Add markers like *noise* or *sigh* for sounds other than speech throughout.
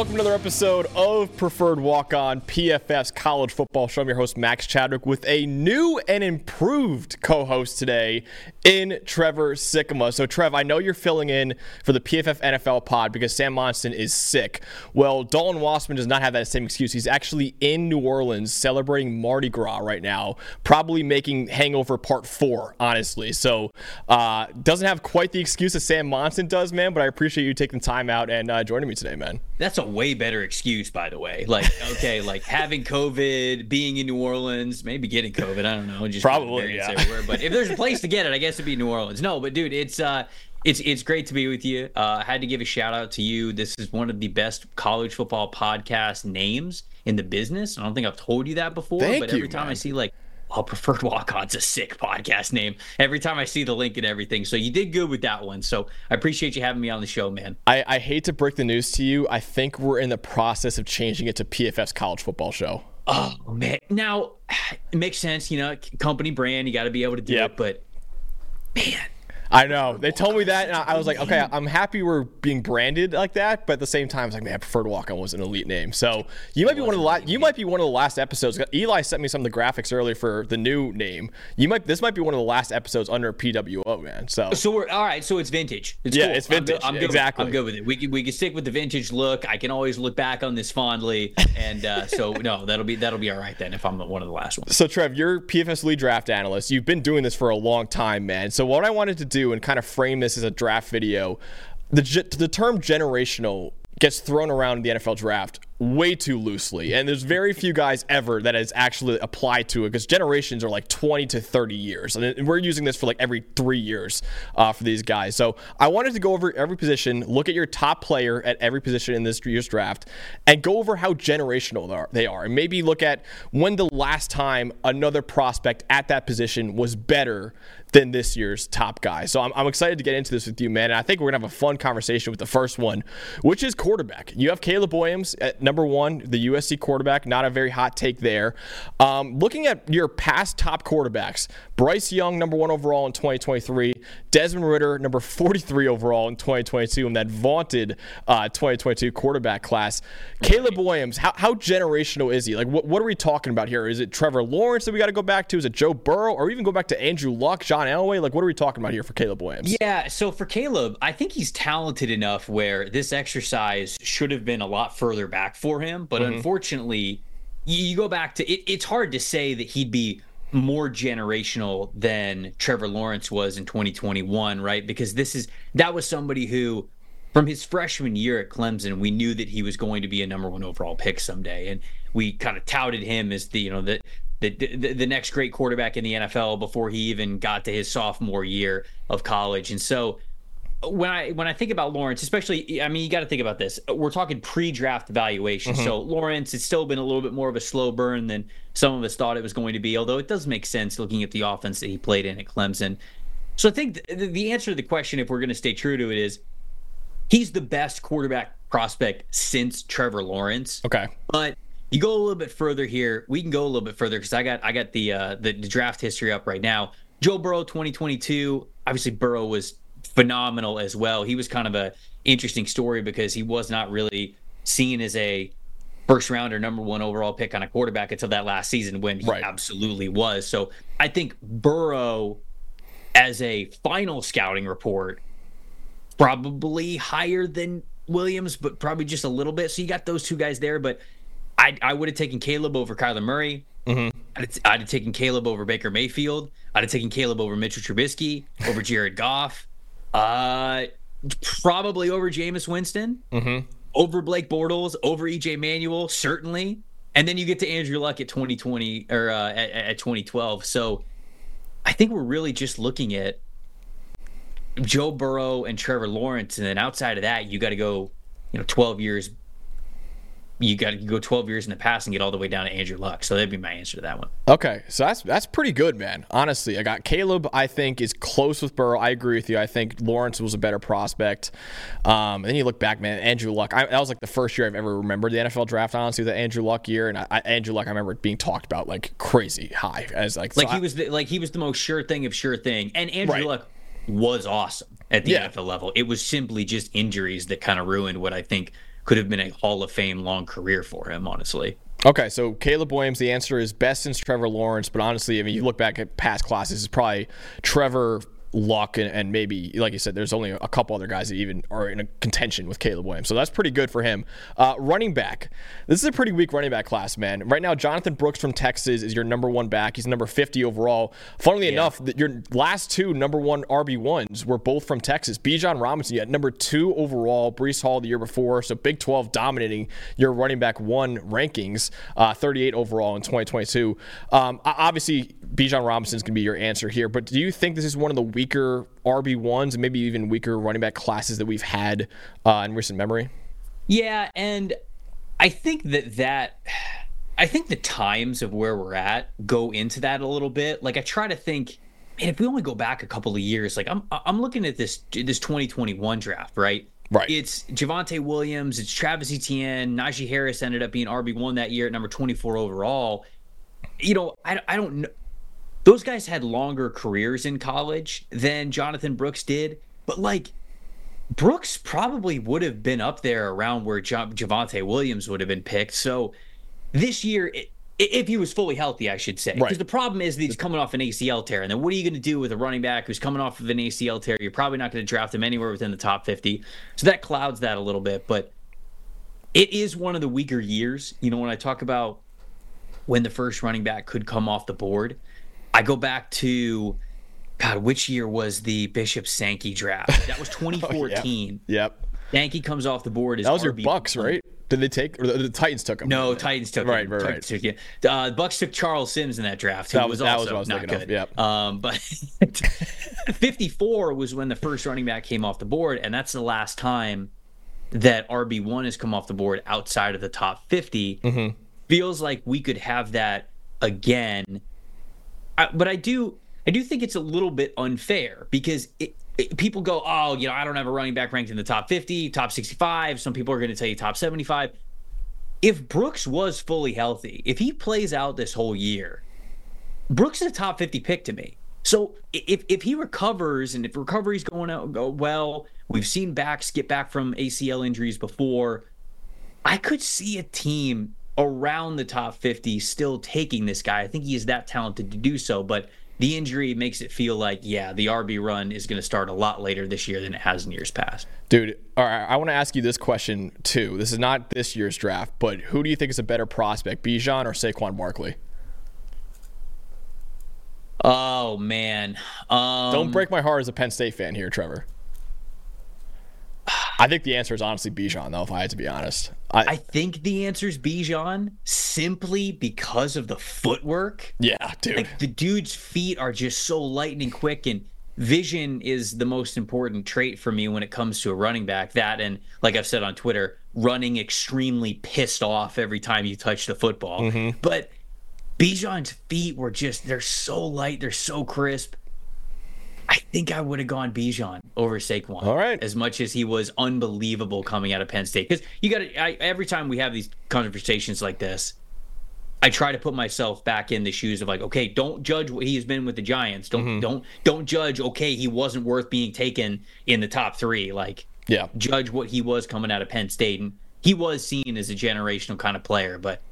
Welcome to another episode of Preferred Walk On PFF's College Football Show. I'm your host, Max Chadwick, with a new and improved co host today in Trevor Sikkema. So, Trev, I know you're filling in for the PFF NFL pod because Sam Monson is sick. Well, Dalton Wasserman does not have that same excuse. He's actually in New Orleans celebrating Mardi Gras right now, probably making Hangover Part 4, honestly. So, uh, doesn't have quite the excuse that Sam Monson does, man, but I appreciate you taking the time out and uh, joining me today, man. That's a way better excuse, by the way. Like, *laughs* okay, like having COVID, being in New Orleans, maybe getting COVID. I don't know. Just Probably, yeah. Everywhere. But if there's a place to get it, I guess it'd be New Orleans. No, but dude, it's uh, it's it's great to be with you. Uh, I had to give a shout out to you. This is one of the best college football podcast names in the business. I don't think I've told you that before, Thank but every you, time man. I see like well, preferred walk on's a sick podcast name. Every time I see the link and everything. So you did good with that one. So I appreciate you having me on the show, man. I, I hate to break the news to you. I think we're in the process of changing it to PFF's College Football Show. Oh man. Now it makes sense, you know, company brand, you gotta be able to do Yep. it, but man, I know. They told me that, and I I was like, okay, I'm happy we're being branded like that, but at the same time, I was like, man, Preferred to Walk On was an elite name. So you might be one of the last. You might be one of the last episodes. Eli sent me some of the graphics earlier for the new name. You might. This might be one of the last episodes under PWO, man. So so we're all right, so it's vintage. It's Yeah, cool. it's I'm good- vintage. I'm good, Exactly. I'm good with it. We can we can stick with the vintage look. I can always look back on this fondly. And uh, so *laughs* no, that'll be that'll be all right then if I'm one of the last ones. So, Trev, you're PFF's lead draft analyst. You've been doing this for a long time, man. So, what I wanted to do and kind of frame this as a draft video, the the term generational gets thrown around in the NFL draft way too loosely, and there's very few guys ever that has actually applied to it because generations are like 20 to 30 years, and we're using this for like every three years uh, for these guys. So, I wanted to go over every position, look at your top player at every position in this year's draft, and go over how generational they are, and maybe look at when the last time another prospect at that position was better than this year's top guy. So I'm, I'm excited to get into this with you, man. And I think we're gonna have a fun conversation with the first one, which is quarterback. You have Caleb Williams at number one, the USC quarterback. Not a very hot take there. Um, looking at your past top quarterbacks, Bryce Young, number one overall in 2023, Desmond Ridder, number 43 overall in 2022, in that vaunted uh, 2022 quarterback class. Caleb Williams, how, how generational is he? Like, what, what are we talking about here? Is it Trevor Lawrence that we got to go back to? Is it Joe Burrow, or even go back to Andrew Luck, John Elway? Like, what are we talking about here for Caleb Williams? Yeah, so for Caleb, I think he's talented enough where this exercise should have been a lot further back for him. But unfortunately, you, you go back to it, it's hard to say that he'd be more generational than Trevor Lawrence was in 2021, right? Because this is that was somebody who from his freshman year at Clemson, we knew that he was going to be a number one overall pick someday, and we kind of touted him as the you know the the, the the next great quarterback in the NFL before he even got to his sophomore year of college. And so when I when I think about Lawrence, especially I mean you got to think about this. We're talking pre-draft evaluation. So Lawrence, it's still been a little bit more of a slow burn than some of us thought it was going to be. Although it does make sense looking at the offense that he played in at Clemson. So I think the, the answer to the question, if we're going to stay true to it, is he's the best quarterback prospect since Trevor Lawrence. Okay. But you go a little bit further here. We can go a little bit further because I got I got the, uh, the the draft history up right now. Joe Burrow, 2022. Obviously, Burrow was phenomenal as well. He was kind of a interesting story because he was not really seen as a first rounder, number one overall pick on a quarterback until that last season when he Right. absolutely was. So I think Burrow, as a final scouting report, probably higher than Williams, but probably just a little bit. So you got those two guys there, but I I would have taken Caleb over Kyler Murray. Mm-hmm. I'd, have, I'd have taken Caleb over Baker Mayfield. I'd have taken Caleb over Mitchell Trubisky, over Jared Goff, uh, probably over Jameis Winston, over Blake Bortles, over EJ Manuel, certainly. And then you get to Andrew Luck at 2020 or uh, at, at 2012. So I think we're really just looking at Joe Burrow and Trevor Lawrence, and then outside of that, you got to go, you know, 12 years. You got to go 12 years in the past and get all the way down to Andrew Luck. So that'd be my answer to that one. Okay, so that's that's pretty good, man. Honestly, I got Caleb. I think is close with Burrow. I agree with you. I think Lawrence was a better prospect. Um, and then you look back, man. Andrew Luck. I, that was like the first year I've ever remembered the NFL draft. Honestly, the Andrew Luck year, and I, Andrew Luck, I remember being talked about like crazy high as like Like so he I- was the, like he was the most sure thing of sure thing. And Andrew Right. Luck was awesome at the Yeah. NFL level. It was simply just injuries that kind of ruined what I think could have been a Hall of Fame long career for him, honestly. Okay, so Caleb Williams, the answer is best since Trevor Lawrence, but honestly, I mean, you look back at past classes, it's probably Trevor Luck and, and, maybe, like you said, there's only a couple other guys that even are in a contention with Caleb Williams. So that's pretty good for him. Uh, running back. This is a pretty weak running back class, man. Right now, Jonathan Brooks from Texas is your number one back. He's number 50 overall. Funnily yeah. enough, your last two number one RB1s were both from Texas. Bijan Robinson, you had number two overall, Breece Hall the year before. So Big 12 dominating your running back one rankings, uh, 38 overall in 2022. Um, obviously, Bijan Robinson's going to be your answer here, but do you think this is one of the weaker RB ones, and maybe even weaker running back classes that we've had uh, in recent memory. Yeah, and I think that that I think the times of where we're at go into that a little bit. Like I try to think, man, if we only go back a couple of years, like I'm I'm looking at this this 2021 draft, right? Right. It's Javonte Williams, it's Travis Etienne, Najee Harris ended up being RB one that year at number 24 overall. You know, I, I don't know those guys had longer careers in college than Jonathan Brooks did, but like Brooks probably would have been up there around where Javonte Williams would have been picked. So this year, if he was fully healthy, I should say, because right. the problem is that he's coming off an ACL tear, and then what are you going to do with a running back who's coming off of an ACL tear? You're probably not going to draft him anywhere within the top 50, so that clouds that a little bit. But it is one of the weaker years. You know, when I talk about when the first running back could come off the board I go back to God, which year was the Bishop Sankey draft? That was 2014. *laughs* oh, yeah. Yep. Sankey comes off the board. As that was RB your Bucks, right? Did they take or the, Titans took him? No, Titans took right, him. Right, right, right. Took, yeah. Uh, Bucks took Charles Sims in that draft. That was, was that also was not good. Of, yep. Um, but *laughs* 54 was when the first running back came off the board, and that's the last time that RB one has come off the board outside of the top 50. Mm-hmm. Feels like we could have that again but I do I do think it's a little bit unfair because it, it, people go, oh, you know, I don't have a running back ranked in the top 50, top 65. Some people are going to tell you top 75. If Brooks was fully healthy, if he plays out this whole year, Brooks is a top 50 pick to me. So if if he recovers and if recovery's going out go well, we've seen backs get back from ACL injuries before. I could see a team around the top 50 still taking this guy. I think he is that talented to do so, but the injury makes it feel like, yeah, the RB run is going to start a lot later this year than it has in years past. Dude, all right, I want to ask you this question too. This is not this year's draft, but who do you think is a better prospect, Bijan or Saquon Barkley? Oh man, um, don't break my heart as a Penn State fan here, Trevor. *sighs* I think the answer is honestly Bijan, though, if I had to be honest. I, I think the answer is Bijan simply because of the footwork. Yeah, dude. Like the dude's feet are just so lightning quick, and vision is the most important trait for me when it comes to a running back. That and like I've said on Twitter, running extremely pissed off every time you touch the football. Mm-hmm. But Bijan's feet were just they're so light, they're so crisp. I think I would have gone Bijan over Saquon. All right. As much as he was unbelievable coming out of Penn State. Because you got to, every time we have these conversations like this, I try to put myself back in the shoes of like, okay, don't judge what he's been with the Giants. Don't mm-hmm. don't don't judge. Okay, he wasn't worth being taken in the top three. Like, yeah, judge what he was coming out of Penn State, and he was seen as a generational kind of player. But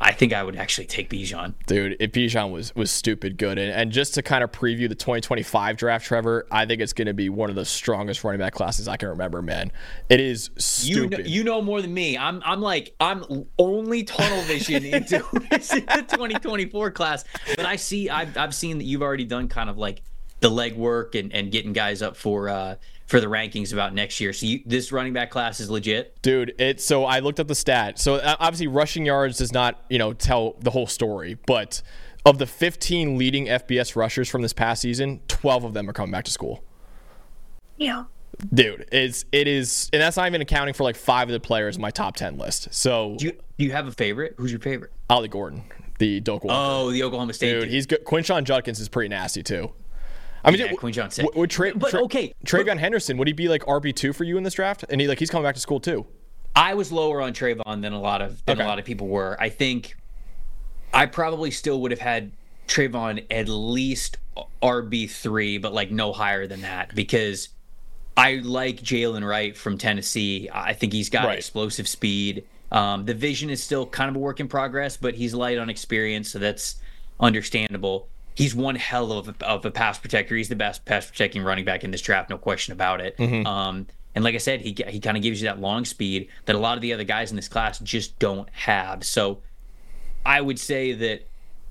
I think I would actually take Bijan. Dude, if Bijan was was stupid good, and, and just to kind of preview the 2025 draft, Trevor, I think it's going to be one of the strongest running back classes I can remember. Man, it is stupid. You know, you know more than me. I'm I'm like I'm only tunnel vision *laughs* into the 2024 class, but I see I've I've seen that you've already done kind of like the legwork and and getting guys up for uh for the rankings about next year. So you, this running back class is legit, dude. It's so I looked up the stat. So uh, obviously rushing yards does not you know tell the whole story, but of the 15 leading FBS rushers from this past season, 12 of them are coming back to school. Yeah. Dude, it's it is, and that's not even accounting for like five of the players in my top ten list. So, do you, do you have a favorite? Who's your favorite? Ollie Gordon, the Doak Oh, the Oklahoma State dude. dude. He's good. Quinshon Judkins is pretty nasty too. I mean, yeah, Quinshon said. Would Tra- but Tra- okay, Henderson would he be like RB two for you in this draft? And he like he's coming back to school too. I was lower on TreVeyon than a lot of than okay. a lot of people were. I think I probably still would have had TreVeyon at least RB three, but like no higher than that because I like Jaylen Wright from Tennessee. I think he's got Right. explosive speed. Um, the vision is still kind of a work in progress, but he's light on experience, so that's understandable. He's one hell of a, of a pass protector. He's the best pass protecting running back in this draft, no question about it. Um, and like I said, he he kind of gives you that long speed that a lot of the other guys in this class just don't have. So I would say that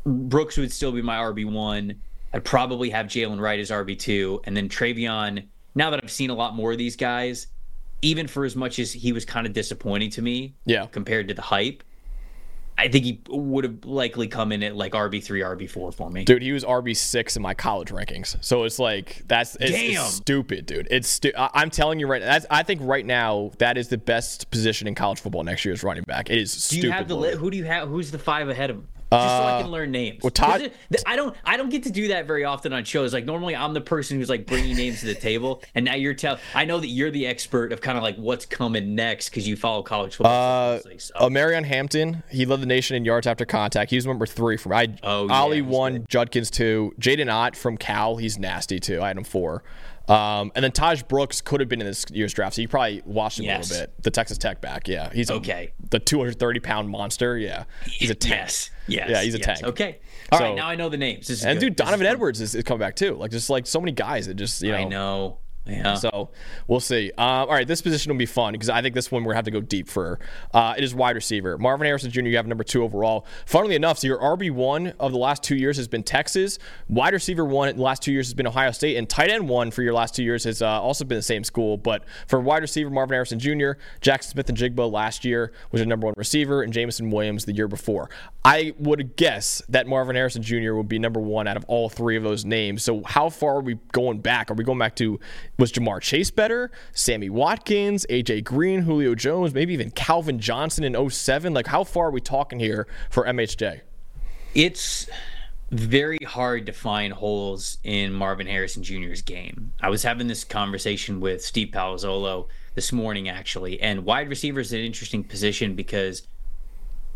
Brooks would still be my RB one. I'd probably have Jaylen Wright as RB two, and then TreVeyon. Now that I've seen a lot more of these guys, even for as much as he was kind of disappointing to me, Yeah. compared to the hype, I think he would have likely come in at like RB three, RB four for me. Dude, he was RB six in my college rankings. So it's like that's it's, it's Damn. stupid, dude. It's stu- I- I'm telling you right. That's, I think right now that is the best position in college football next year is running back. It is Do stupid. you have the li- who do you have? Who's the five ahead of him? Just so I can learn names. well, Todd- it- I don't. I don't get to do that very often on shows. Like normally, I'm the person who's like bringing names to the table, *laughs* and now you're telling. I know that you're the expert of kind of like what's coming next because you follow college football. Uh, so uh, Marion Hampton, he led the nation in yards after contact. He was number three from I. Oh, yeah, Ollie he's one, Judkins two, Jaydn Ott from Cal. He's nasty too. I had him four. Um, and then Tahj Brooks could have been in this year's draft, so you probably watched him Yes. a little bit. The Texas Tech back, yeah, he's a- Okay. the 230 pound monster, yeah, he's a tank. Yes. Yes. Yeah, he's a yes. tank. Okay. All right. So- Now I know the names. And good. dude, This is Donovan. Edwards is, is coming back too. Like just like so many guys that just you know. I know. Yeah. So we'll see. Um, all right, this position will be fun because I think this one we're gonna have to go deep for. Uh, it is wide receiver. Marvin Harrison Jr. You have number two overall. Funnily enough, so your RB one of the last two years has been Texas. Wide receiver one in the last two years has been Ohio State, and tight end one for your last two years has uh, also been the same school. But for wide receiver, Marvin Harrison Jr., Jaxon Smith-Njigba last year was your number one receiver, and Jameson Williams the year before. I would guess that Marvin Harrison Jr. would be number one out of all three of those names. So how far are we going back? Are we going back to was Ja'Marr Chase better? Sammy Watkins, AJ Green, Julio Jones, maybe even Calvin Johnson in 07? Like how far are we talking here for MHJ? it's very hard to find holes in Marvin Harrison Jr.'s game. I was having this conversation with Steve Palazzolo this morning, actually, and wide receiver is an interesting position because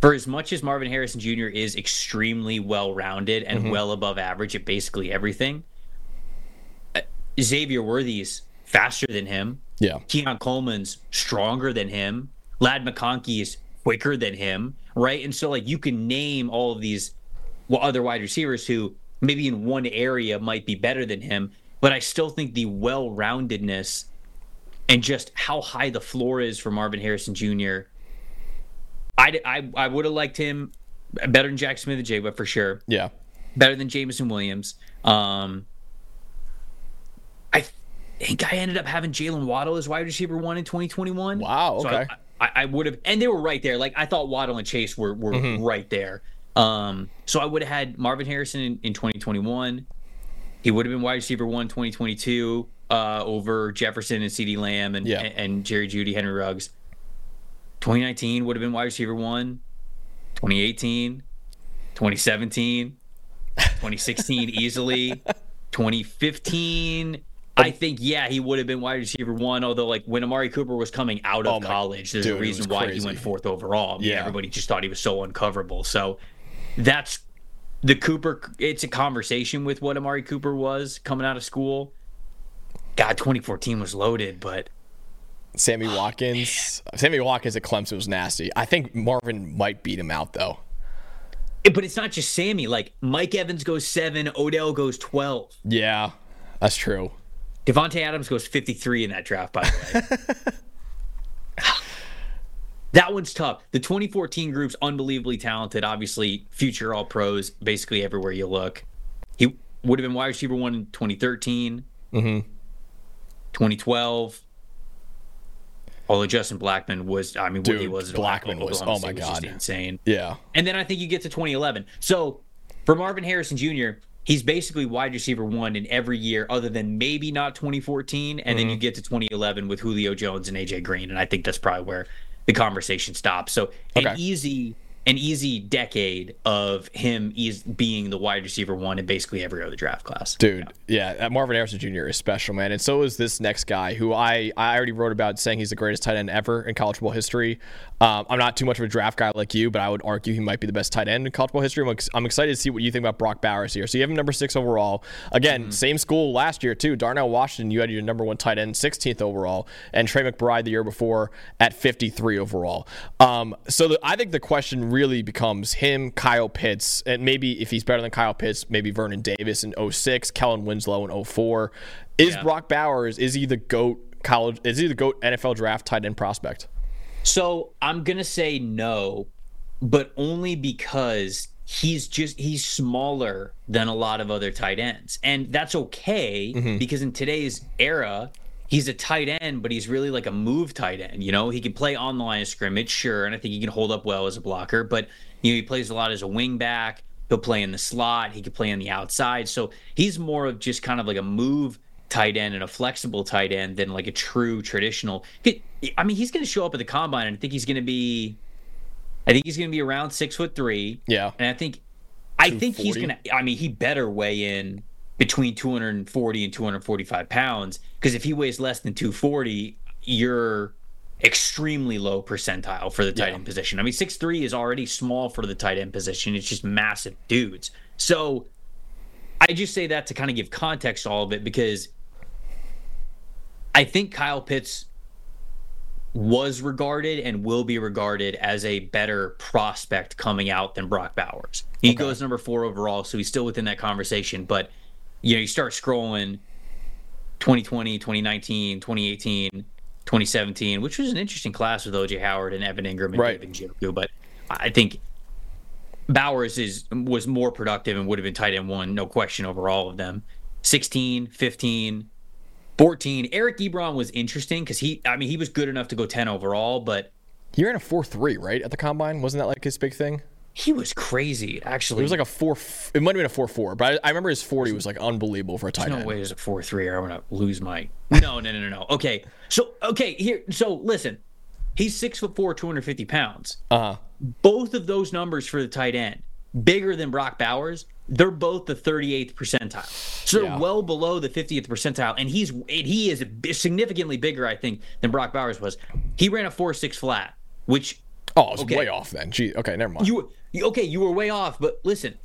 for as much as Marvin Harrison Jr. is extremely well rounded and mm-hmm. well above average at basically everything, Xavier Worthy's faster than him. Yeah. Keon Coleman's stronger than him. Ladd McConkey is quicker than him, right? And so like you can name all of these well, other wide receivers who maybe in one area might be better than him, but I still think the well-roundedness and just how high the floor is for Marvin Harrison Jr. I I, I would have liked him better than Jack Smith-Njigba for sure Yeah. better than Jameson Williams. Um, think I ended up having Jaylen Waddle as wide receiver one in 2021. Wow, So okay. I, I, I would have, and they were right there. Like I thought Waddle and Chase were were Mm-hmm. right there. Um, so I would have had Marvin Harrison in, in 2021. He would have been wide receiver one 2022 uh, over Jefferson and CeeDee Lamb and, Yeah. and and Jerry Jeudy, Henry Ruggs. 2019 would have been wide receiver one. 2018, 2017, 2016 easily. *laughs* 2015, I think yeah he would have been wide receiver one. Although like when Amari Cooper was coming out oh of Oh college, there's dude, a reason why crazy. he went fourth overall. I mean, Yeah. everybody just thought he was so uncoverable. So that's the Cooper. It's a conversation with what Amari Cooper was coming out of school. God, 2014 was loaded, but Sammy Oh, Watkins. Sammy Watkins at Clemson was nasty. I think Marvin might beat him out though. Eh, but it's not just Sammy. Like Mike Evans goes seven, Odell goes 12. Yeah, that's true. Davante Adams goes 53 in that draft, by the way. *laughs* that one's tough. The 2014 group's unbelievably talented. Obviously, future All Pros, basically everywhere you look. He would have been wide receiver one in 2013, Mm-hmm. 2012. Although Justin Blackmon was, I mean, what he was, Blackmon Oklahoma was- oh my just God. insane. Yeah. And then I think you get to 2011. So for Marvin Harrison Jr., he's basically wide receiver one in every year, other than maybe not 2014. And then mm-hmm. you get to 2011 with Julio Jones and AJ Green. And I think that's probably where the conversation stops. So an Okay. easy an easy decade of him is being the wide receiver one in basically every other draft class. Dude, yeah, yeah Marvin Harrison Jr. is special, man. And so is this next guy who I, I already wrote about saying he's the greatest tight end ever in college football history. Um, I'm not too much of a draft guy like you, but I would argue he might be the best tight end in college football history. I'm, I'm excited to see what you think about Brock Bowers here. So you have him number six overall. Again, mm-hmm. same school last year, too. Darnell Washington, you had your number one tight end, 16th overall, and Trey McBride the year before at 53 overall. Um, so the, I think the question really becomes him, Kyle Pitts, and maybe if he's better than Kyle Pitts, maybe Vernon Davis in 06, Kellen Winslow in 04. Is yeah. Brock Bowers, is he the GOAT college, is he the GOAT NFL draft tight end prospect? So I'm going to say no, but only because he's just he's smaller than a lot of other tight ends and that's okay mm-hmm. because in today's era he's a tight end, but he's really like a move tight end. You know, he can play on the line of scrimmage, sure, and I think he can hold up well as a blocker. But you know, he plays a lot as a wing back. He'll play in the slot. He could play on the outside. So he's more of just kind of like a move tight end and a flexible tight end than like a true traditional. I mean, he's going to show up at the combine, and I think he's going to be. I think he's going to be around six foot three. Yeah, and I think, I think he's going to. I mean, he better weigh in between 240 and 245 pounds because if he weighs less than 240 you're extremely low percentile for the tight yeah. end position i mean six three is already small for the tight end position it's just massive dudes so i just say that to kind of give context to all of it because i think kyle pitts was regarded and will be regarded as a better prospect coming out than Brock Bowers. He okay. goes number four overall, so he's still within that conversation. But you know, you start scrolling 2020, 2019, 2018, 2017, which was an interesting class with OJ Howard and Evan Engram and right. David Njoku. But I think Bowers is was more productive and would have been tight end one, no question, over all of them. 16, 15, 14. Eric Ebron was interesting because he, I mean, he was good enough to go 10 overall, but. He ran a 4 3, right? At the combine? Wasn't that like his big thing? He was crazy, actually. It was like a four. It might have been a four four, but I, I remember his forty was like unbelievable for a tight There's end. No way it's a four three, or I'm gonna lose my. No, no, no, no, no. Okay, so okay here. So listen, he's six foot four, two hundred fifty pounds. Uh huh. Both of those numbers for the tight end, bigger than Brock Bowers. They're both the 38th percentile, so they're yeah. well below the 50th percentile. And he's he is significantly bigger, I think, than Brock Bowers was. He ran a four six flat, which Oh, it's okay. way off then. Gee, okay, never mind. You, okay, you were way off, but listen,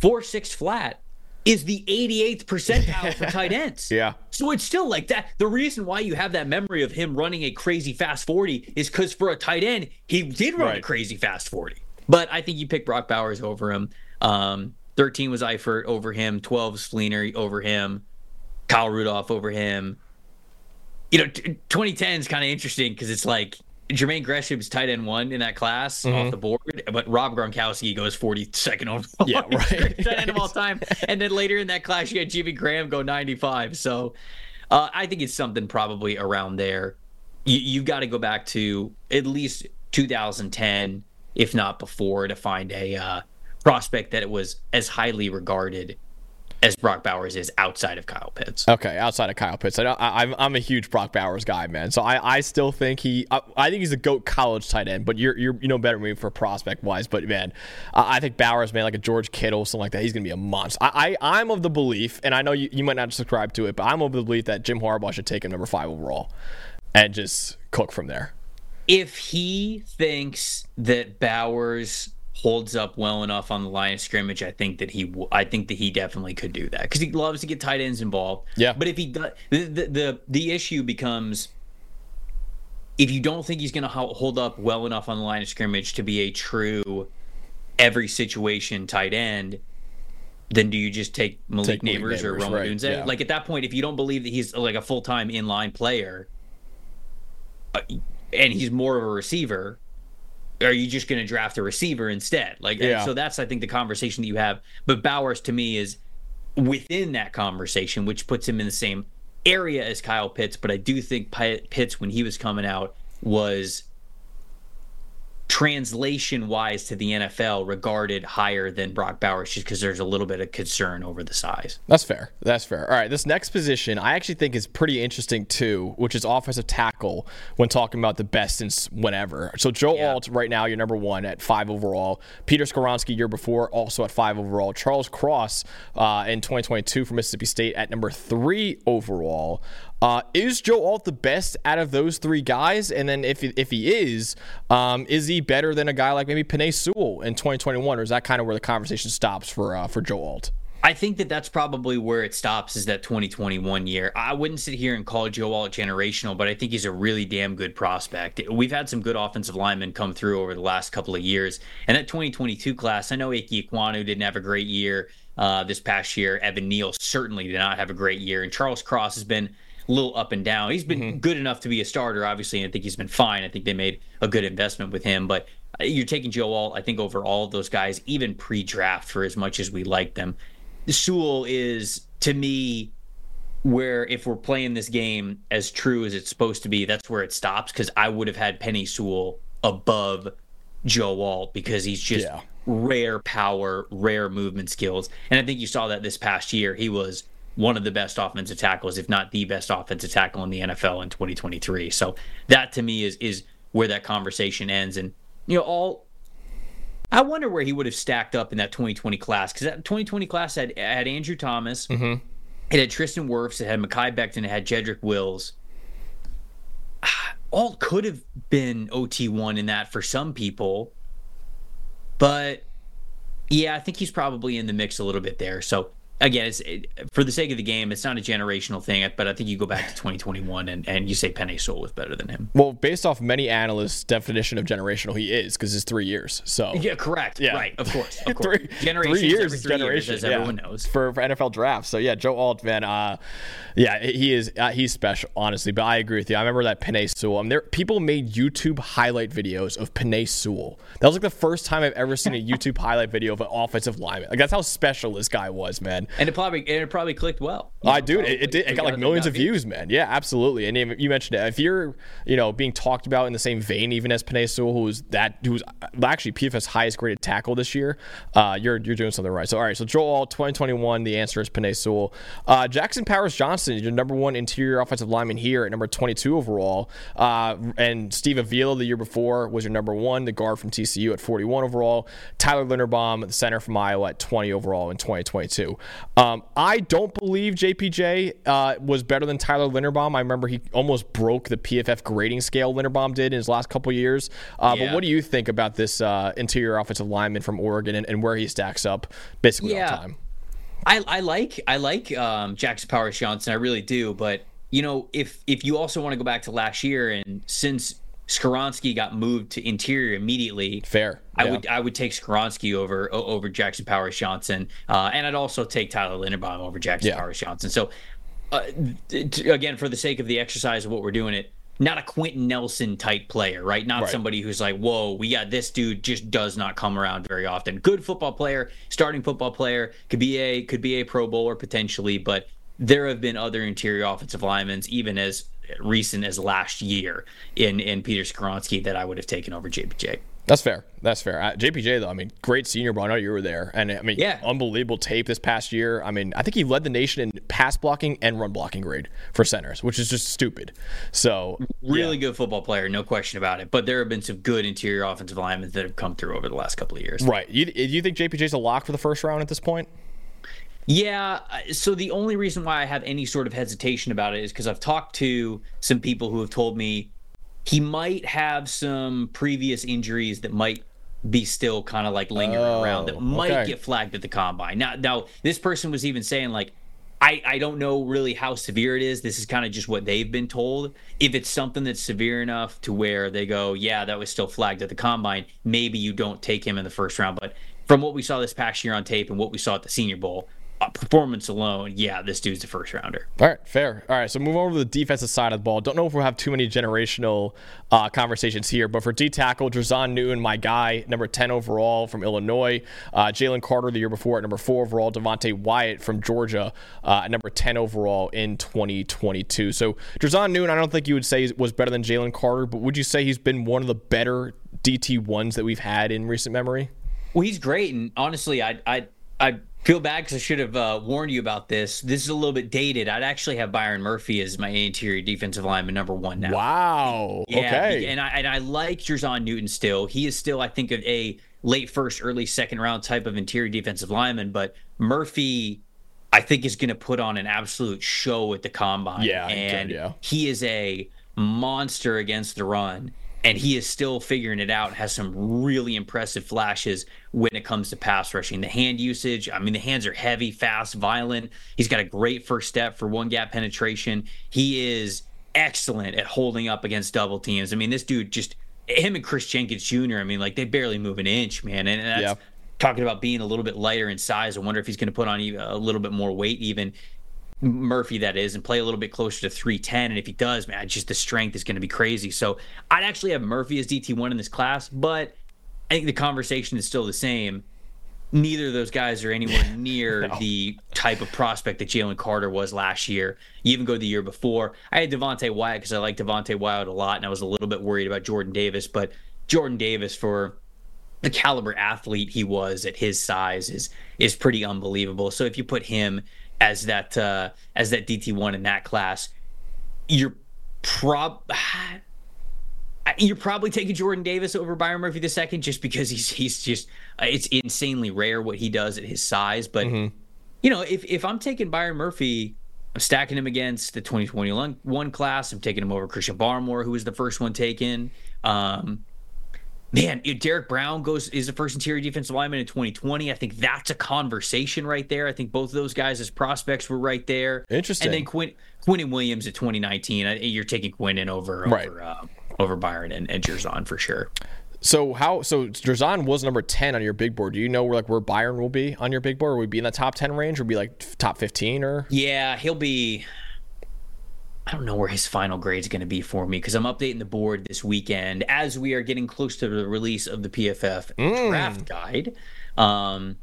four six flat is the 88th percentile for *laughs* tight ends. Yeah. So it's still like that. The reason why you have that memory of him running a crazy fast 40 is because for a tight end, he did run right. a crazy fast 40. But I think you pick Brock Bowers over him. Um, 13 was Eifert over him. 12 was Fleener over him. Kyle Rudolph over him. You know, t- 2010 is kind of interesting because it's like Jermaine Gresham's tight end one in that class mm-hmm. off the board, but Rob Gronkowski goes 42nd overall. Yeah, *laughs* right. tight end of all time. And then later in that class, you had Jimmy Graham go 95. So uh, I think it's something probably around there. You, you've got to go back to at least 2010, if not before, to find a uh, prospect that it was as highly regarded as Brock Bowers is outside of Kyle Pitts. Okay, outside of Kyle Pitts, I am I'm a huge Brock Bowers guy, man. So I, I still think he I, I think he's a goat college tight end, but you're you're you know better me for prospect wise. But man, I, I think Bowers, man, like a George Kittle, something like that, he's gonna be a monster. I, I am of the belief, and I know you, you might not subscribe to it, but I'm of the belief that Jim Harbaugh should take him number five overall, and just cook from there. If he thinks that Bowers holds up well enough on the line of scrimmage, I think that he I think that he definitely could do that because he loves to get tight ends involved. Yeah. But if he does, the the the, the issue becomes if you don't think he's going to hold up well enough on the line of scrimmage to be a true every situation tight end, then do you just take Malik, take Nabers, Nabers, or Rome right, Yeah. Like at that point, if you don't believe that he's like a full time inline player, uh, and he's more of a receiver, are you just going to draft a receiver instead? Like, yeah. so that's I think the conversation that you have. But Bowers to me is within that conversation, which puts him in the same area as Kyle Pitts. But I do think Pitts when he was coming out was translation wise to the NFL regarded higher than Brock Bowers just because there's a little bit of concern over the size. That's fair. That's fair. All right, this next position I actually think is pretty interesting too, which is offensive tackle when talking about the best since whenever. So Joe yeah. Alt right now, you're number one at five overall. Peter Skoronski year before also at five overall. Charles Cross uh, in 2022 for Mississippi State at number three overall. Uh, is Joe Alt the best out of those three guys? And then if, if he is, um, is he better than a guy like maybe Penei Sewell in 2021, or is that kind of where the conversation stops for uh, for Joe Alt? I think that that's probably where it stops is that 2021 year. I wouldn't sit here and call Joe Alt generational, but I think he's a really damn good prospect. We've had some good offensive linemen come through over the last couple of years. And that 2022 class, I know Ike Ekwonu didn't have a great year uh, this past year. Evan Neal certainly did not have a great year. And Charles Cross has been little up and down. He's been mm-hmm. good enough to be a starter, obviously, and I think he's been fine. I think they made a good investment with him. But you're taking Joe Alt, I think, over all of those guys, even pre draft, for as much as we like them. Sewell is, to me, where if we're playing this game as true as it's supposed to be, that's where it stops because I would have had Penei Sewell above Joe Alt because he's just yeah. rare power, rare movement skills. And I think you saw that this past year. He was one of the best offensive tackles, if not the best offensive tackle in the NFL in 2023. So that to me is is where that conversation ends. And you know, all I wonder where he would have stacked up in that 2020 class because that 2020 class had had Andrew Thomas, mm-hmm. it had Tristan Wirfs, it had Mekhi Becton, it had Jedrick Wills. *sighs* All could have been OT one in that for some people, but yeah, I think he's probably in the mix a little bit there. So again, it's it, for the sake of the game, it's not a generational thing, but I think you go back to 2021 and, and you say Penei Sewell was better than him. Well, based off many analysts' definition of generational, he is because it's three years. So yeah, correct. Yeah, right. Of course, of *laughs* course. three, three years is generation, years, as yeah, everyone knows for, for NFL drafts. So yeah, Joe Alt, man, uh, yeah, he is uh, he's special, honestly. But I agree with you. I remember that Penei Sewell. I mean, there people made YouTube highlight videos of Penei Sewell. That was like the first time I've ever seen a *laughs* YouTube highlight video of an offensive lineman. Like that's how special this guy was, man. And it probably and it probably clicked well. I do. It, it, did. It got like millions of views, man. Yeah, absolutely. And you mentioned it. If you're, you know, being talked about in the same vein, even as Sewell, who's that, who's actually PFF's highest graded tackle this year, uh, you're you're doing something right. So all right. So Joe Alt, 2021. The answer is Sewell. Uh, Jackson Powers Johnson, your number one interior offensive lineman here at number 22 overall, uh, and Steve Avila the year before was your number one, the guard from TCU at 41 overall. Tyler Linderbaum, the center from Iowa at 20 overall in 2022. Um, I don't believe JPJ uh, was better than Tyler Linderbaum. I remember he almost broke the PFF grading scale Linderbaum did in his last couple years. Uh, yeah. But what do you think about this uh, interior offensive lineman from Oregon and, and, where he stacks up basically yeah. all time? I, I like I like um, Jackson Powers Johnson. I really do. But you know, if if you also want to go back to last year and since Skoronski got moved to interior immediately. Fair. Yeah. I would I would take Skoronski over over Jackson Powers Johnson, uh, and I'd also take Tyler Linderbaum over Jackson yeah. Powers Johnson. So, uh, t- again, for the sake of the exercise of what we're doing, it not a Quenton Nelson type player, right? Not right. somebody who's like, whoa, we got this dude just does not come around very often. Good football player, starting football player, could be a could be a Pro Bowler potentially, but there have been other interior offensive linemen, even as recent as last year in in Peter Skoronski that I would have taken over JPJ. That's fair. That's fair. Uh, JPJ though, I mean, great senior ball. I know you were there, and I mean, yeah, unbelievable tape this past year. I mean, I think he led the nation in pass blocking and run blocking grade for centers, which is just stupid. So really yeah. good football player, no question about it. But there have been some good interior offensive linemen that have come through over the last couple of years. Right. You, you think JPJ's a lock for the first round at this point? Yeah. Uh, so the only reason why I have any sort of hesitation about it is because I've talked to some people who have told me he might have some previous injuries that might be still kind of like lingering oh, around that might okay. get flagged at the combine. Now, now this person was even saying like, I, I don't know really how severe it is. This is kind of just what they've been told. If it's something that's severe enough to where they go, yeah, that was still flagged at the combine, maybe you don't take him in the first round. But from what we saw this past year on tape and what we saw at the Senior Bowl, performance alone, yeah, this dude's a first rounder. All right, fair. All right, so move over to the defensive side of the ball. Don't know if we'll have too many generational uh, conversations here, but for D tackle, Jer'Zhan Newton, my guy, number 10 overall from Illinois. Uh, Jalen Carter the year before at number 4 overall. Devonte Wyatt from Georgia uh, at number 10 overall in 2022. So Jer'Zhan Newton, I don't think you would say was better than Jalen Carter, but would you say he's been one of the better DT ones that we've had in recent memory? Well, he's great, and honestly, I I I feel bad because I should have uh, warned you about this. This is a little bit dated. I'd actually have Byron Murphy as my interior defensive lineman number one now. Wow. Yeah, okay. And I and I like Jer'Zhan Newton still. He is still, I think, of a late first, early second round type of interior defensive lineman. But Murphy, I think, is going to put on an absolute show at the combine. Yeah, and yeah. he is a monster against the run and he is still figuring it out. Has some really impressive flashes when it comes to pass rushing. The hand usage, I mean, the hands are heavy, fast, violent. He's got a great first step for one gap penetration. He is excellent at holding up against double teams. I mean, this dude just him and Chris Jenkins Jr. I mean, like they barely move an inch, man, and that's. Yeah. Talking about being a little bit lighter in size, I wonder if he's going to put on a little bit more weight, even Murphy that is, and play a little bit closer to 310. And if he does, man, just the strength is going to be crazy. So I'd actually have Murphy as DT1 in this class, but I think the conversation is still the same. Neither of those guys are anywhere *laughs* near No. the type of prospect that Jalen Carter was last year. You even go the year before. I had Devonte Wyatt because I like Devonte Wyatt a lot, and I was a little bit worried about Jordan Davis, but Jordan Davis for the caliber athlete he was at his size is is pretty unbelievable. So if you put him as that uh, as that DT one in that class, you're prob *sighs* you're probably taking Jordan Davis over Byron Murphy the second just because he's he's just uh, it's insanely rare what he does at his size. But you know, if if I'm taking Byron Murphy. I'm stacking him against the 2021 one class. I'm taking him over Christian Barmore, who was the first one taken. Um, Man, Derrick Brown goes is the first interior defensive lineman in 2020. I think that's a conversation right there. I think both of those guys as prospects were right there. Interesting. And then Quinn Quinnen Williams at 2019. I- You're taking Quinnen over Right. over uh, over Byron and, and Jer'Zhan for sure. So how so Jer'Zhan was number ten on your big board. Do you know where like where Byron will be on your big board? Will we be in the top ten range? Or be like top fifteen or Yeah, he'll be. I don't know where his final grade is going to be for me because I'm updating the board this weekend as we are getting close to the release of the PFF draft guide. Um,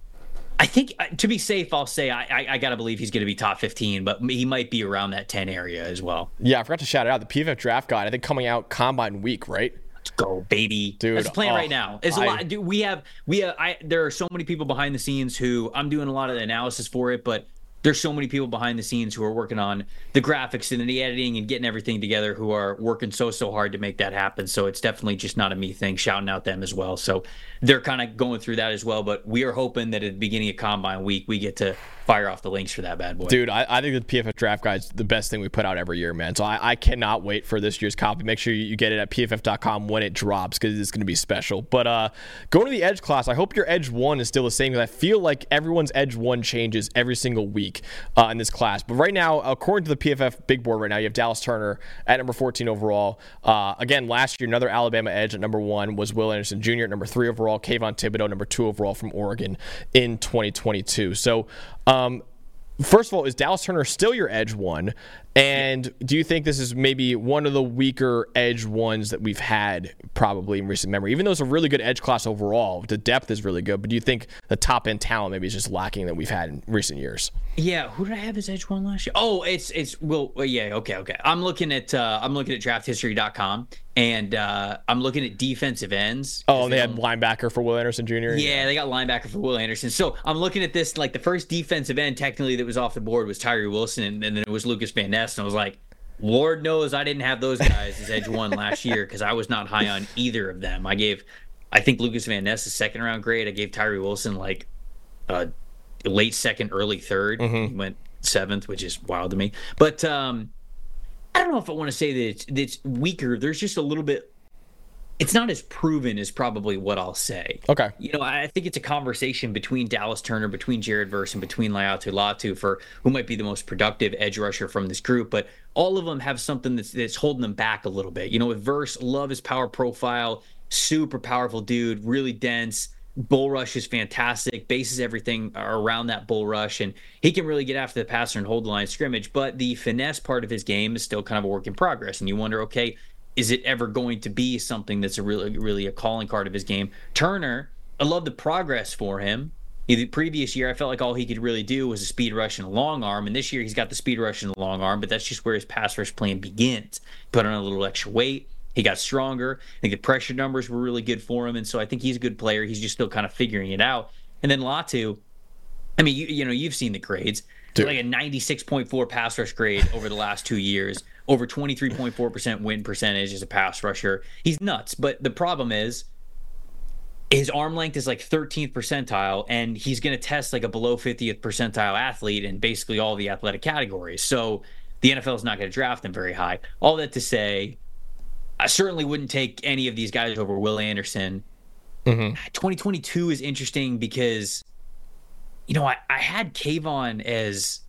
I think to be safe, I'll say I, I, I got to believe he's going to be top 15, but he might be around that 10 area as well. Yeah, I forgot to shout it out. The PFF draft guide, I think coming out combine week, right? Let's go, baby. Dude, That's the plan oh, right now. It's a I- lot. Dude, we have we have, I there are so many people behind the scenes who I'm doing a lot of the analysis for it, but there's so many people behind the scenes who are working on the graphics and the editing and getting everything together who are working so so hard to make that happen. So it's definitely just not a me thing. Shouting out them as well. So they're kind of going through that as well. But we are hoping that at the beginning of Combine Week we get to fire off the links for that bad boy. Dude, I, I think the PFF draft guide is the best thing we put out every year, man. So I, I cannot wait for this year's copy. Make sure you, get it at pff.com when it drops because it's going to be special. But uh, going to the Edge class, I hope your Edge 1 is still the same because I feel like everyone's Edge 1 changes every single week uh, in this class. But right now, according to the PFF big board right now, you have Dallas Turner at number 14 overall. Uh, again, last year, another Alabama Edge at number 1 was Will Anderson Jr. at number 3 overall, Kayvon Thibodeaux, number 2 overall from Oregon in 2022. So, um, First of all, is Dallas Turner still your edge one? And do you think this is maybe one of the weaker edge ones that we've had probably in recent memory? Even though it's a really good edge class overall, the depth is really good. But do you think the top end talent maybe is just lacking that we've had in recent years? Yeah, who did I have as edge one last year? Oh, it's it's well, yeah, okay, okay. I'm looking at uh I'm looking at drafthistory.com and uh I'm looking at defensive ends. Oh, and they had linebacker for Will Anderson Jr. Yeah, they got linebacker for Will Anderson. So I'm looking at this like the first defensive end technically that was off the board was Tyree Wilson, and, and then it was Lukas Van Ness, and I was like, Lord knows I didn't have those guys as edge one last year because I was not high on either of them. I gave, I think Lukas Van Ness a second round grade. I gave Tyree Wilson like a late second, early 3rd He went seventh, which is wild to me. But um, I don't know if I want to say that it's, that it's weaker. There's just a little bit. It's not as proven as probably what I'll say. Okay. You know, I think it's a conversation between Dallas Turner, between Jared Verse, and between Laiatu Latu for who might be the most productive edge rusher from this group. But all of them have something that's that's holding them back a little bit. You know, with Verse, love his power profile, super powerful dude, really dense. Bull rush is fantastic, bases everything around that bull rush, and he can really get after the passer and hold the line of scrimmage. But the finesse part of his game is still kind of a work in progress. And you wonder, okay, is it ever going to be something that's a really really a calling card of his game turner i love the progress for him the previous year i felt like all he could really do was a speed rush and a long arm and this year he's got the speed rush and the long arm but that's just where his pass rush plan begins put on a little extra weight He got stronger. I think the pressure numbers were really good for him, and so I think he's a good player. He's just still kind of figuring it out. And then Latu, I mean, you, you know, you've seen the grades. Dude. Like a 96.4 pass rush grade over the last two years, over 23.4% win percentage as a pass rusher. He's nuts. But the problem is, his arm length is like 13th percentile, and he's going to test like a below 50th percentile athlete in basically all the athletic categories. So the NFL is not going to draft him very high. All that to say, I certainly wouldn't take any of these guys over Will Anderson. Mm-hmm. 2022 is interesting because you know, I, I had Kayvon as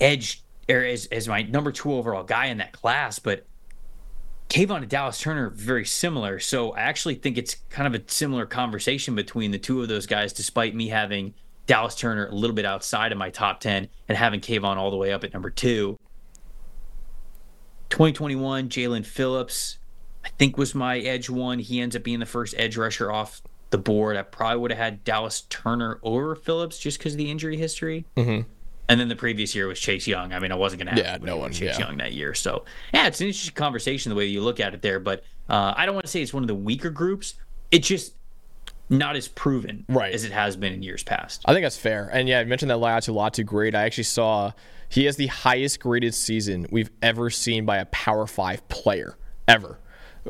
edge or as my number two overall guy in that class, but Kayvon and Dallas Turner very similar. So I actually think it's kind of a similar conversation between the two of those guys, despite me having Dallas Turner a little bit outside of my top 10 and having Kayvon all the way up at number two. 2021, Jaelan Phillips, I think was my edge one. He ends up being the first edge rusher off the board. I probably would have had Dallas Turner over Phillips just because of the injury history. Mm-hmm. And then the previous year was Chase Young. I mean, I wasn't going to have yeah, no one, Chase yeah. Young that year. So, yeah, it's an interesting conversation the way you look at it there. But uh, I don't want to say it's one of the weaker groups. It's just not as proven right. as it has been in years past. I think that's fair. And yeah, I mentioned that Laiatu Latu grade. I actually saw he has the highest graded season we've ever seen by a Power Five player ever.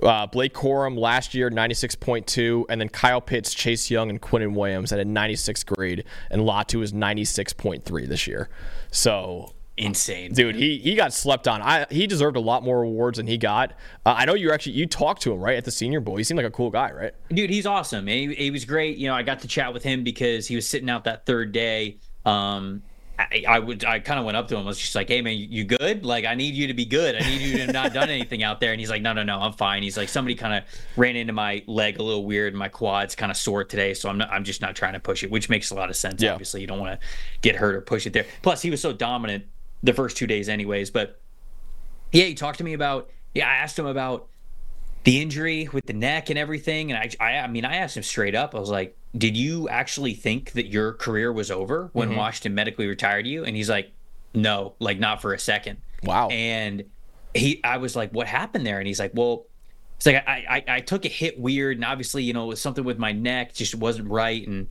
Uh, Blake Corum last year, 96.2, and then Kyle Pitts, Chase Young, and Quinnen Williams at a 96 grade, and Latu is 96.3 this year. So insane, dude. He he got slept on. I he deserved a lot more awards than he got. Uh, I know you actually you talked to him right at the Senior Bowl. He seemed like a cool guy, right? Dude, he's awesome. He, he was great. You know, I got to chat with him because he was sitting out that third day. Um, I, I, would I kind of went up to him I was just like hey man you good? Like I need you to be good. I need you to have not done anything out there. And he's like no no no I'm fine. He's like somebody kind of ran into my leg a little weird my quads kind of sore today so I'm not I'm just not trying to push it which makes a lot of sense yeah. obviously. You don't want to get hurt or push it there. Plus he was so dominant the first two days anyways but yeah he talked to me about yeah I asked him about the injury with the neck and everything and I I, I mean I asked him straight up I was like did you actually think that your career was over when mm-hmm. Washington medically retired you? And he's like, no, like not for a second. Wow. And he, I was like, what happened there? And he's like, well, it's like I, I, I took a hit weird, and obviously, you know, it was something with my neck just wasn't right, and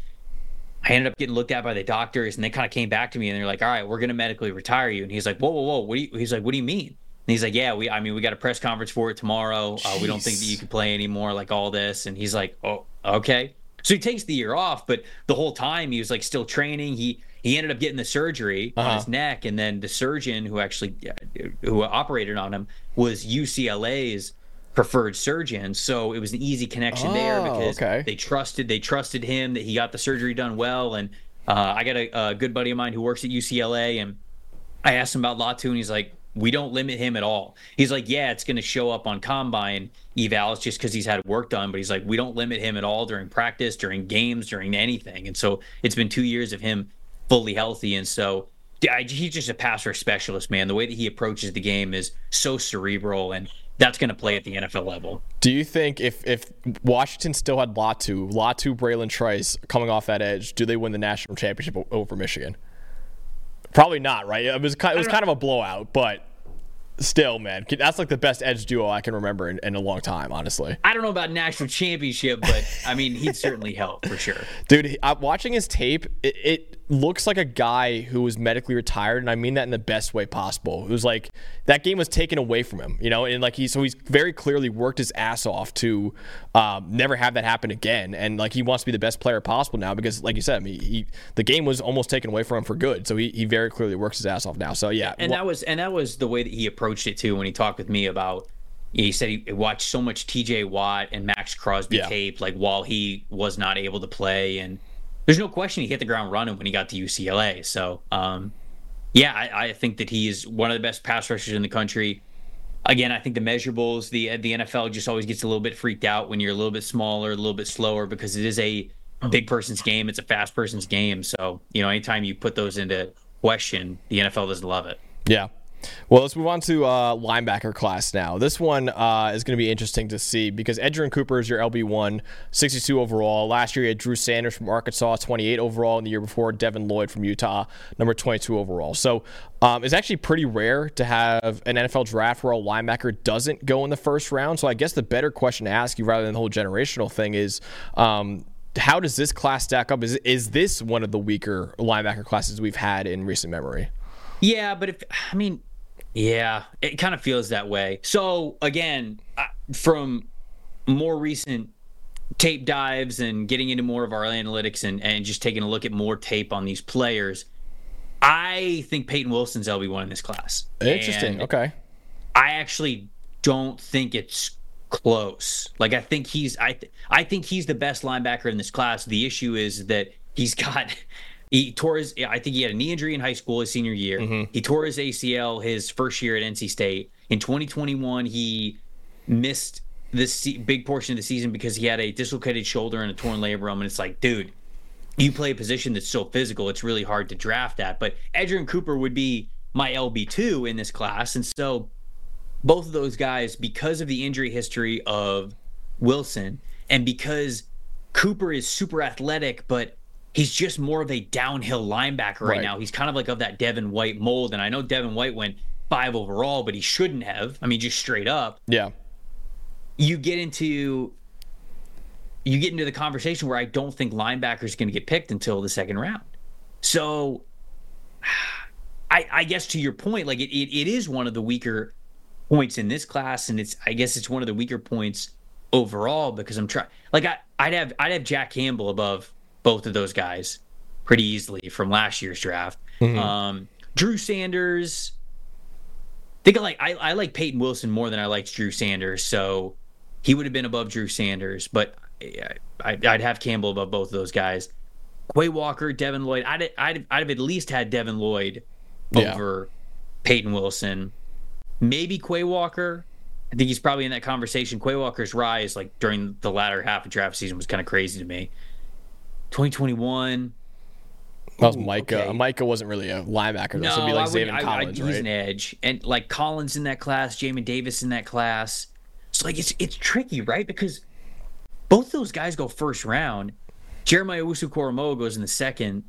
I ended up getting looked at by the doctors, and they kind of came back to me, and they're like, all right, we're gonna medically retire you. And he's like, whoa, whoa, whoa, what do you? He's like, what do you mean? And he's like, yeah, we, I mean, we got a press conference for it tomorrow. Uh, we don't think that you can play anymore, like all this. And he's like, oh, okay. So he takes the year off, but the whole time he was like still training. He he ended up getting the surgery uh-huh. on his neck, and then the surgeon who actually who operated on him was UCLA's preferred surgeon. So it was an easy connection oh, there because okay. they trusted they trusted him that he got the surgery done well. And uh, I got a, a, good buddy of mine who works at UCLA, and I asked him about Latu, and he's like, we don't limit him at all. He's like, yeah, it's going to show up on combine evals just because he's had work done, but he's like, we don't limit him at all during practice, during games, during anything. And so it's been two years of him fully healthy. And so I, he's just a passer specialist, man. The way that he approaches the game is so cerebral, and that's going to play at the NFL level. Do you think if if Washington still had Latu, Latu, Bralen Trice coming off that edge, do they win the national championship over Michigan? Probably not, right? It was kind, it was kind of a blowout, but still, man, that's like the best edge duo I can remember in, in, a long time, honestly. I don't know about national championship, but I mean, he'd certainly help for sure. *laughs* Dude, watching his tape, it, it, looks like a guy who was medically retired, and I mean that in the best way possible. It was like that game was taken away from him, you know, and like he so he's very clearly worked his ass off to um, never have that happen again, and like he wants to be the best player possible now because, like you said, I mean, he, the game was almost taken away from him for good, so he, he very clearly works his ass off now. So yeah, and that was and that was the way that he approached it too when he talked with me about he said he watched so much TJ Watt and Maxx Crosby yeah. tape like while he was not able to play and there's no question he hit the ground running when he got to UCLA. So, um, yeah, I, I, think that he is one of the best pass rushers in the country. Again, I think the measurables, the the NFL just always gets a little bit freaked out when you're a little bit smaller, a little bit slower because it is a big person's game. It's a fast person's game. So, you know, anytime you put those into question, the NFL doesn't love it. Yeah. Well, let's move on to uh, linebacker class now. This one uh, is going to be interesting to see because Edgerrin Cooper is your LB1, 62 overall. Last year, you had Drew Sanders from Arkansas, 28 overall. And the year before, Devin Lloyd from Utah, number 22 overall. So um, it's actually pretty rare to have an NFL draft where a linebacker doesn't go in the first round. So I guess the better question to ask you rather than the whole generational thing is um, how does this class stack up? Is, is this one of the weaker linebacker classes we've had in recent memory? Yeah, but if I mean, yeah, it kind of feels that way. So again, from more recent tape dives and getting into more of our analytics and, and just taking a look at more tape on these players, I think Payton Wilson's LB1 in this class. Interesting. And okay. I actually don't think it's close. Like I think he's I th- I think he's the best linebacker in this class. The issue is that he's got he tore his. I think he had a knee injury in high school his senior year. Mm-hmm. He tore his ACL his first year at NC State. In 2021, he missed this big portion of the season because he had a dislocated shoulder and a torn labrum. And it's like, dude, you play a position that's so physical, it's really hard to draft that. But Edgerrin Cooper would be my LB2 in this class. And so both of those guys, because of the injury history of Wilson and because Cooper is super athletic, but he's just more of a downhill linebacker right, right, now. He's kind of like of that Devin White mold. And I know Devin White went five overall, but he shouldn't have. I mean, just straight up. Yeah. You get into you get into the conversation where I don't think linebacker is going to get picked until the second round. So *sighs* I, I guess to your point, like it, it, it is one of the weaker points in this class, and it's I guess it's one of the weaker points overall because I'm trying like I, I'd have I'd have Jack Campbell above both of those guys pretty easily from last year's draft. Mm-hmm. Um, Drew Sanders. I think I like I, I like Payton Wilson more than I liked Drew Sanders, so he would have been above Drew Sanders, but I, would have Campbell above both of those guys. Quay Walker, Devin Lloyd. I'd, I'd, I'd have at least had Devin Lloyd over yeah. Payton Wilson. Maybe Quay Walker. I think he's probably in that conversation. Quay Walker's rise, like during the latter half of draft season, was kind of crazy to me. 2021. That was Micah. Okay. Micah wasn't really a linebacker. Though, no, so it'd be like Zaven Collins, I, I, right? He's an edge, and like Collins in that class, Jamin Davis in that class. So like it's it's tricky, right? Because both those guys go first round. Jeremiah Owusu-Koramoah goes in the second.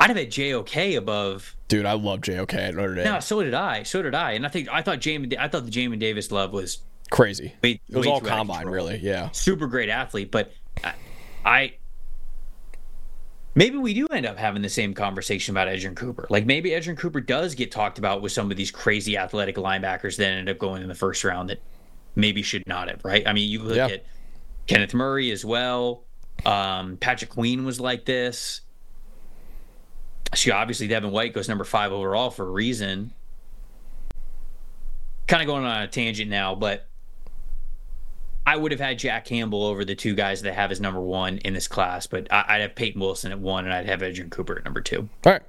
I'd have had JOK above. Dude, I love JOK at Notre Dame. No, so did I. So did I. And I think I thought Jamin. I thought the Jamin Davis love was crazy. Way, it was all combine, really. Yeah. Super great athlete, but I, maybe we do end up having the same conversation about Edgerrin Cooper. Like maybe Edgerrin Cooper does get talked about with some of these crazy athletic linebackers that end up going in the first round that maybe should not have, right? I mean, you look yeah. at Kenneth Murray as well. Um, Patrick Queen was like this. See, obviously Devin White goes number five overall for a reason. Kind of going on a tangent now, but I would have had Jack Campbell over the two guys that have his number one in this class, but I'd have Payton Wilson at one, and I'd have Edgerrin Cooper at number two. All right.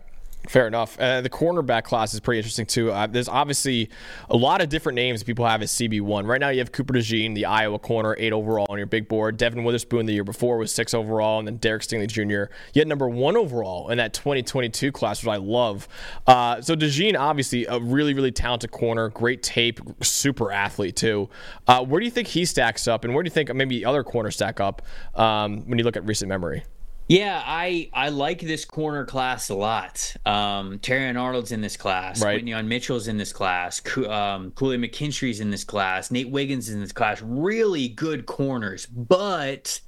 Fair enough. Uh, the cornerback class is pretty interesting too. Uh, there's obviously a lot of different names people have as CB1. Right now, you have Cooper DeJean, the Iowa corner, eight overall on your big board. Devon Witherspoon the year before was six overall, and then Derek Stingley Jr. Yet number one overall in that 2022 class, which I love. Uh, so DeJean, obviously a really really talented corner, great tape, super athlete too. Uh, where do you think he stacks up, and where do you think maybe other corners stack up um, when you look at recent memory? Yeah, I I like this corner class a lot. Um, Terrion Arnold's in this class. Right. Quinyon Mitchell's in this class. Um, Kool-Aid McKinstry's in this class. Nate Wiggins in this class. Really good corners, but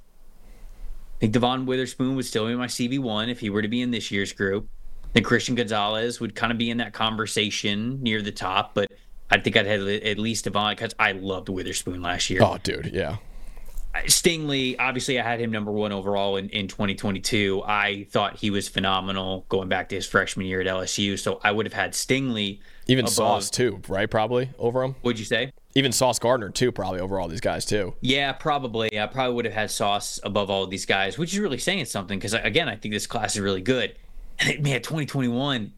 I think Devon Witherspoon would still be my CB one if he were to be in this year's group. Then Christian Gonzalez would kind of be in that conversation near the top, but I think I'd have at least Devon because I loved Witherspoon last year. Oh, dude, yeah. Stingley, obviously, I had him number one overall in, in 2022. I thought he was phenomenal going back to his freshman year at LSU. So I would have had Stingley. Even above. Sauce, too, right? Probably over him. What'd you say? Even Sauce Gardner, too, probably over all these guys, too. Yeah, probably. I probably would have had Sauce above all of these guys, which is really saying something because, again, I think this class is really good. And man, 2021,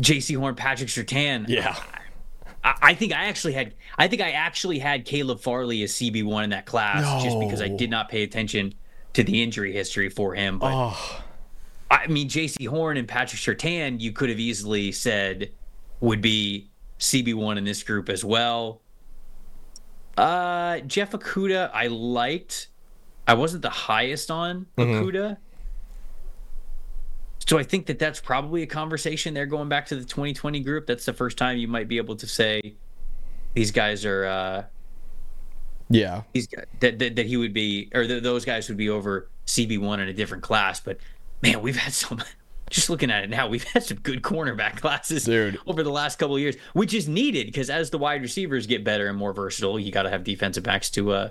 Jaycee Horn, Patrick Surtain. Yeah. I, think I actually had I think I actually had Caleb Farley as CB one in that class no. just because I did not pay attention to the injury history for him. But oh. I mean, Jaycee Horn and Patrick Surtain, you could have easily said would be CB1 in this group as well. Uh, Jeff Okudah, I liked. I wasn't the highest on Mm-hmm. Okudah. So I think that that's probably a conversation there going back to the 2020 group. That's the first time you might be able to say these guys are uh Yeah. these guys, that, that that he would be or th- those guys would be over CB1 in a different class, but man, we've had some *laughs* just looking at it now, we've had some good cornerback classes Dude. over the last couple of years, which is needed because as the wide receivers get better and more versatile, you got to have defensive backs to uh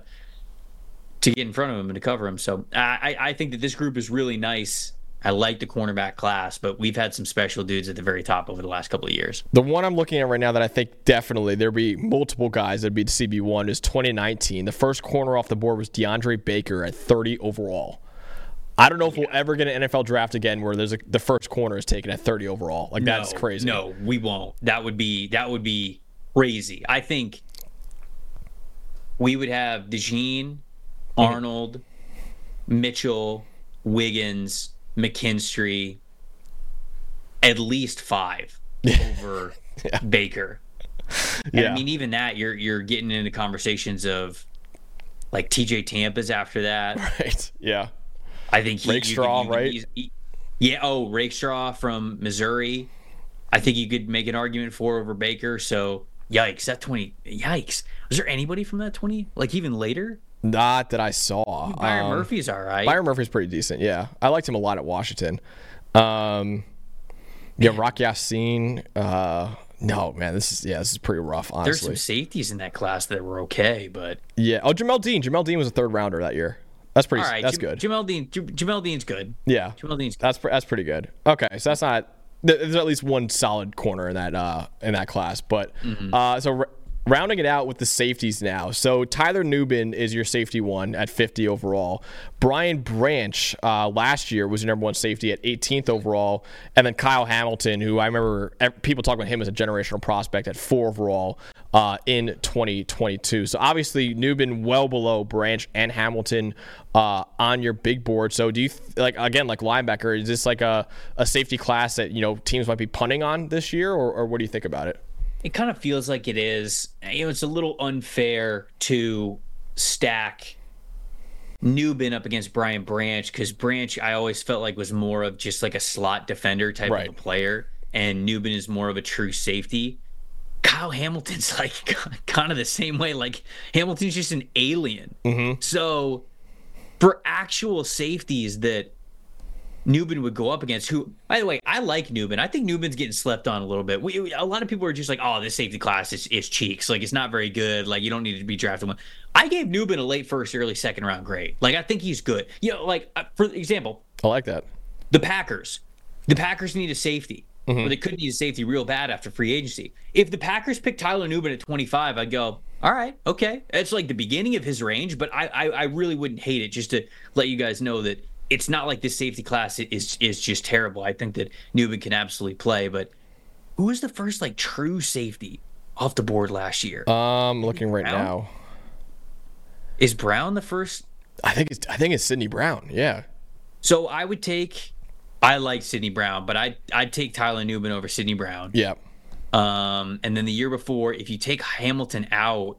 to get in front of them and to cover them. So I I think that this group is really nice. I like the cornerback class, but we've had some special dudes at the very top over the last couple of years. The one I'm looking at right now that I think definitely there'll be multiple guys that'd be the CB1 is 2019. The first corner off the board was DeAndre Baker at 30 overall. I don't know if we'll ever get an NFL draft again where there's a, the first corner is taken at 30 overall. Like that's crazy. No, we won't. That would be that would be crazy. I think we would have DeJean, mm-hmm. Arnold, Mitchell, Wiggins, McKinstry, at least five over *laughs* Baker. And Yeah. I mean, even that you're you're getting into conversations of like TJ Tampa's after that. *laughs* Right. Yeah. I think he, Rakestraw, could right? eas- e- yeah. Oh, Rakestraw from Missouri. I think you could make an argument for over Baker. So yikes, that twenty. Yikes. Was there anybody from that twenty? Like even later? Not that I saw. Byron Um, Murphy's all right. Byron Murphy's pretty decent. Yeah. I liked him a lot at Washington. Um, yeah, Rock Ya-Sin. Uh, no, man, this is yeah, this is pretty rough, Honestly, There's some safeties in that class that were okay, but Yeah. Oh, Jamel Dean. Jamel Dean was a third rounder that year. That's pretty. all right. that's Jam- good. Jamel Dean. J- Jamel Dean's good. yeah. Jamel Dean's good. That's pre- that's pretty good. Okay, so that's not. There's at least one solid corner in that uh in that class, but Mm-hmm. uh so. Rounding it out with the safeties now. So Tyler Nubin is your safety one at 50 overall. Brian Branch uh, last year was your number one safety at 18th overall. And then Kyle Hamilton, who I remember people talk about him as a generational prospect at four overall uh, in 2022. So obviously Nubin well below Branch and Hamilton uh, on your big board. So do you th- like again like linebacker? Is this like a, a safety class that you know teams might be punting on this year, or, or what do you think about it? It kind of feels like it is. You know, it's a little unfair to stack Nubin up against Brian Branch because Branch, I always felt like was more of just like a slot defender type Right. of a player, and Nubin is more of a true safety. Kyle Hamilton's *laughs* like kind of the same way. Like Hamilton's just an alien. Mm-hmm. So for actual safeties that Nubin would go up against. Who, by the way, I like Nubin. I think Nubin's getting slept on a little bit. We, a lot of people are just like, "Oh, this safety class is, is cheeks. Like it's not very good. Like you don't need to be drafted one." I gave Nubin a late first, early second round grade. Like I think he's good. You know, like uh, for example, I like that. the Packers. The Packers need a safety. Mm-hmm. But they could need a safety real bad after free agency. If the Packers pick Tyler Nubin at 25, I'd go, all right, okay. It's like the beginning of his range, but I, I, I really wouldn't hate it just to let you guys know that it's not like this safety class is is just terrible. I think that Nubin can absolutely play, but who was the first like true safety off the board last year? Um, looking right Brown? now. is Brown the first I think it's I think it's Sidney Brown. Yeah. So I would take. I like Sidney Brown, but I I'd take Tyler Nubin over Sidney Brown. Yeah. Um, and then the year before, if you take Hamilton out,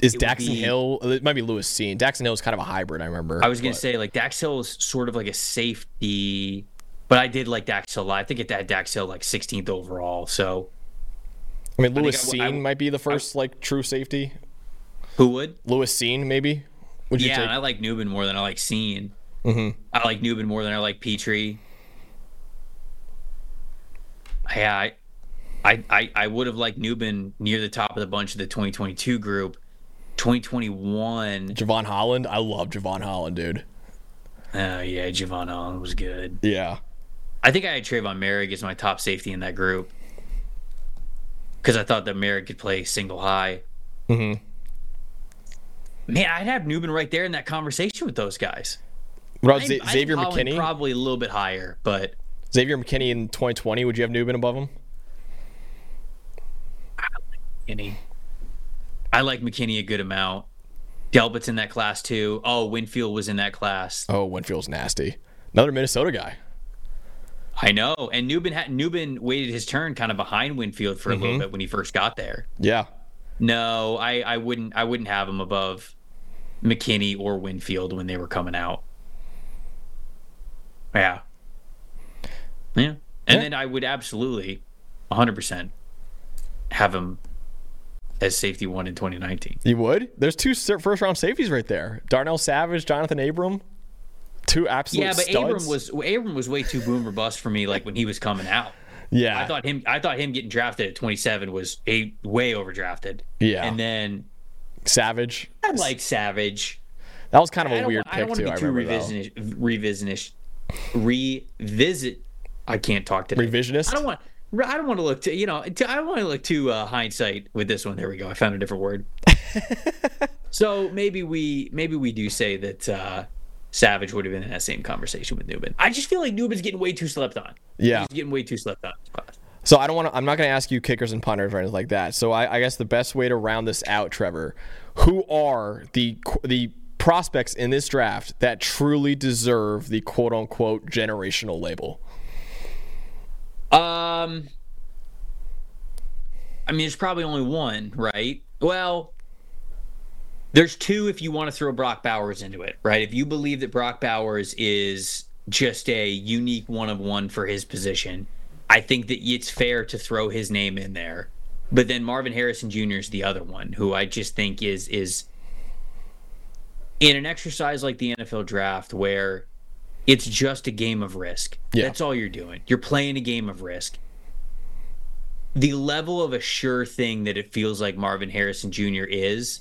Is Daxton be- Hill? It might be Lewis Cine. Daxton Hill is kind of a hybrid. I remember. I was gonna but- say like Dax Hill is sort of like a safety, but I did like Dax Hill. a lot. I think it had Dax Hill like 16th overall. So I mean, Lewis I- I- Cine might be the first like true safety. who would? Lewis Cine, maybe. Would you Yeah, take? I like Nubin more than I like Cine. Mm-hmm. I like Nubin more than I like Pitre. Yeah, I, I, I, I would have liked Nubin near the top of the bunch of the 2022 group. 2021, Jevon Holland. I love Jevon Holland, dude. oh yeah, Jevon Holland was good. Yeah. I think I had Trevon Moehrig as my top safety in that group because I thought that Moehrig could play single high. Mm-hmm. Man, I'd have Nubin right there in that conversation with those guys. What about I- Z- I Xavier Holland McKinney? Probably a little bit higher, but Xavier McKinney in 2020. Would you have Nubin above him? McKinney. I like McKinney a good amount. Delpit's in that class too. Oh, Winfield was in that class. Oh, Winfield's nasty. Another Minnesota guy. I know. And Nubin had Nubin waited his turn kind of behind Winfield for a mm-hmm. little bit when he first got there. Yeah. No, I, I wouldn't I wouldn't have him above McKinney or Winfield when they were coming out. Yeah. Yeah. And yeah. then I would absolutely 100% have him as safety one in 2019. You would? There's two first round safeties right there. Darnell Savage, Johnathan Abram. Two absolute Yeah, but studs. Abram was Abram was way too boomer bust for me like when he was coming out. Yeah. I thought him I thought him getting drafted at 27 was a way overdrafted. Yeah. And then Savage. I like Savage. That was kind of a weird pick I don't want to be too revisionist, revisionist revisit I can't talk today. Revisionist? I don't want I don't want to look to you know I don't want to look too uh, hindsight with this one. There we go. I found a different word. *laughs* so maybe we maybe we do say that uh, Savage would have been in that same conversation with Nubin. I just feel like Nubin's getting way too slept on. Yeah, he's getting way too slept on. So I don't want to. I'm not going to ask you kickers and punters or anything like that. So I, I guess the best way to round this out, Trevor, who are the the prospects in this draft that truly deserve the quote unquote generational label? Um, I mean, there's probably only one, right? Well, there's two if you want to throw Brock Bowers into it, right? If you believe that Brock Bowers is just a unique one of one for his position, I think that it's fair to throw his name in there. But then Marvin Harrison Jr. is the other one who I just think is is in an exercise like the NFL draft where it's just a game of risk. Yeah. That's all you're doing. You're playing a game of risk. The level of a sure thing that it feels like Marvin Harrison Jr. is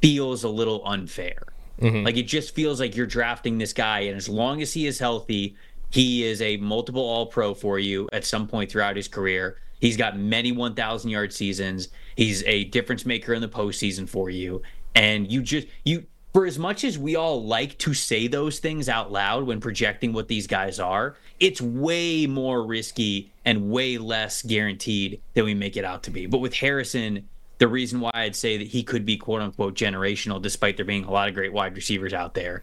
feels a little unfair. Mm-hmm. Like it just feels like you're drafting this guy, and as long as he is healthy, he is a multiple All Pro for you at some point throughout his career. He's got many 1,000 yard seasons. He's a difference maker in the postseason for you, and you just you for as much as we all like to say those things out loud when projecting what these guys are, it's way more risky and way less guaranteed than we make it out to be. But with Harrison, the reason why I'd say that he could be quote unquote generational, despite there being a lot of great wide receivers out there,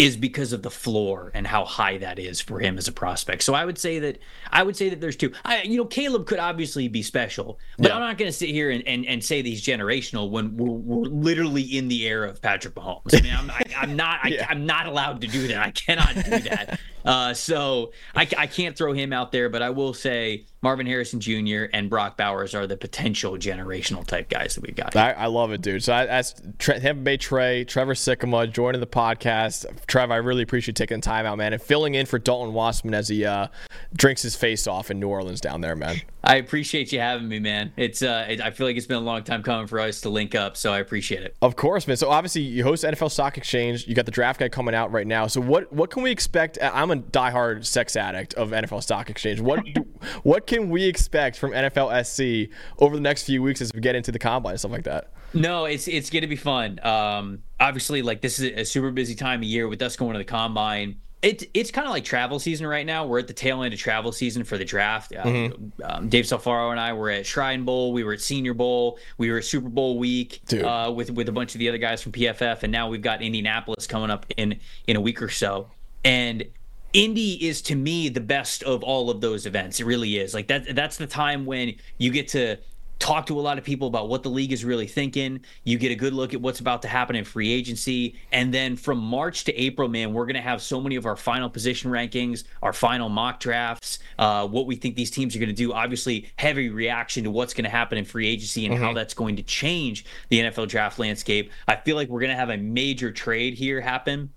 is because of the floor and how high that is for him as a prospect. So I would say that I would say that there's two. I, you know, Caleb could obviously be special, but yeah. I'm not going to sit here and, and, and say that he's generational when we're, we're literally in the era of Patrick Mahomes. I mean, I'm, I, am not I, *laughs* am not allowed to do that. I cannot do that. *laughs* Uh, so I, I can't throw him out there, but I will say Marvin Harrison Jr. and Brock Bowers are the potential generational type guys that we've got. I, I, love it, dude. So I, that's Tampa Bay Trey, Trevor Sikkema joining the podcast. Trev, I really appreciate taking time out, man, and filling in for Dalton Wasserman as he uh, drinks his face off in New Orleans down there, man. I appreciate you having me, man. It's uh, it, I feel like it's been a long time coming for us to link up, so I appreciate it. Of course, man. So obviously you host NFL Stock Exchange. You got the draft guy coming out right now. So what what can we expect? I'm a diehard sex addict of NFL Stock Exchange. What do, *laughs* what can we expect from NFL SC over the next few weeks as we get into the combine and stuff like that? No, it's it's going to be fun. Um, obviously, like this is a super busy time of year with us going to the combine it's it's kind of like travel season right now. We're at the tail end of travel season for the draft. Uh, mm-hmm. Um, Dave Salfaro and I were at Shrine Bowl. We were at Senior Bowl. We were at Super Bowl week uh, with with a bunch of the other guys from PFF, and now we've got Indianapolis coming up in in a week or so. And Indy is to me the best of all of those events. It really is. Like that. That's the time when you get to talk to a lot of people about what the league is really thinking. You get a good look at what's about to happen in free agency. And then from March to April, man, we're going to have so many of our final position rankings, our final mock drafts, uh, what we think these teams are going to do. Obviously, heavy reaction to what's going to happen in free agency and mm-hmm. how that's going to change the NFL draft landscape. I feel like we're going to have a major trade here happen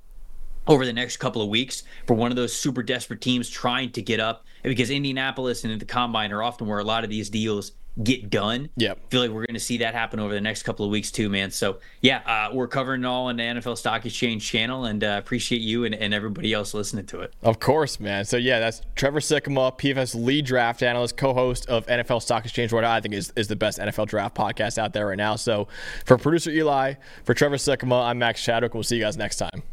over the next couple of weeks for one of those super desperate teams trying to get up because Indianapolis and the combine are often where a lot of these deals get done. Yeah, feel like we're going to see that happen over the next couple of weeks too, man. So yeah, uh, we're covering it all on the NFL Stock Exchange channel, and uh, appreciate you and, and everybody else listening to it. Of course, man. So yeah, that's Trevor Sikkema, PFF's lead draft analyst, co-host of NFL Stock Exchange, what I think is, is the best NFL draft podcast out there right now. So for producer Eli, for Trevor Sikkema, I'm Max Chadwick. We'll see you guys next time.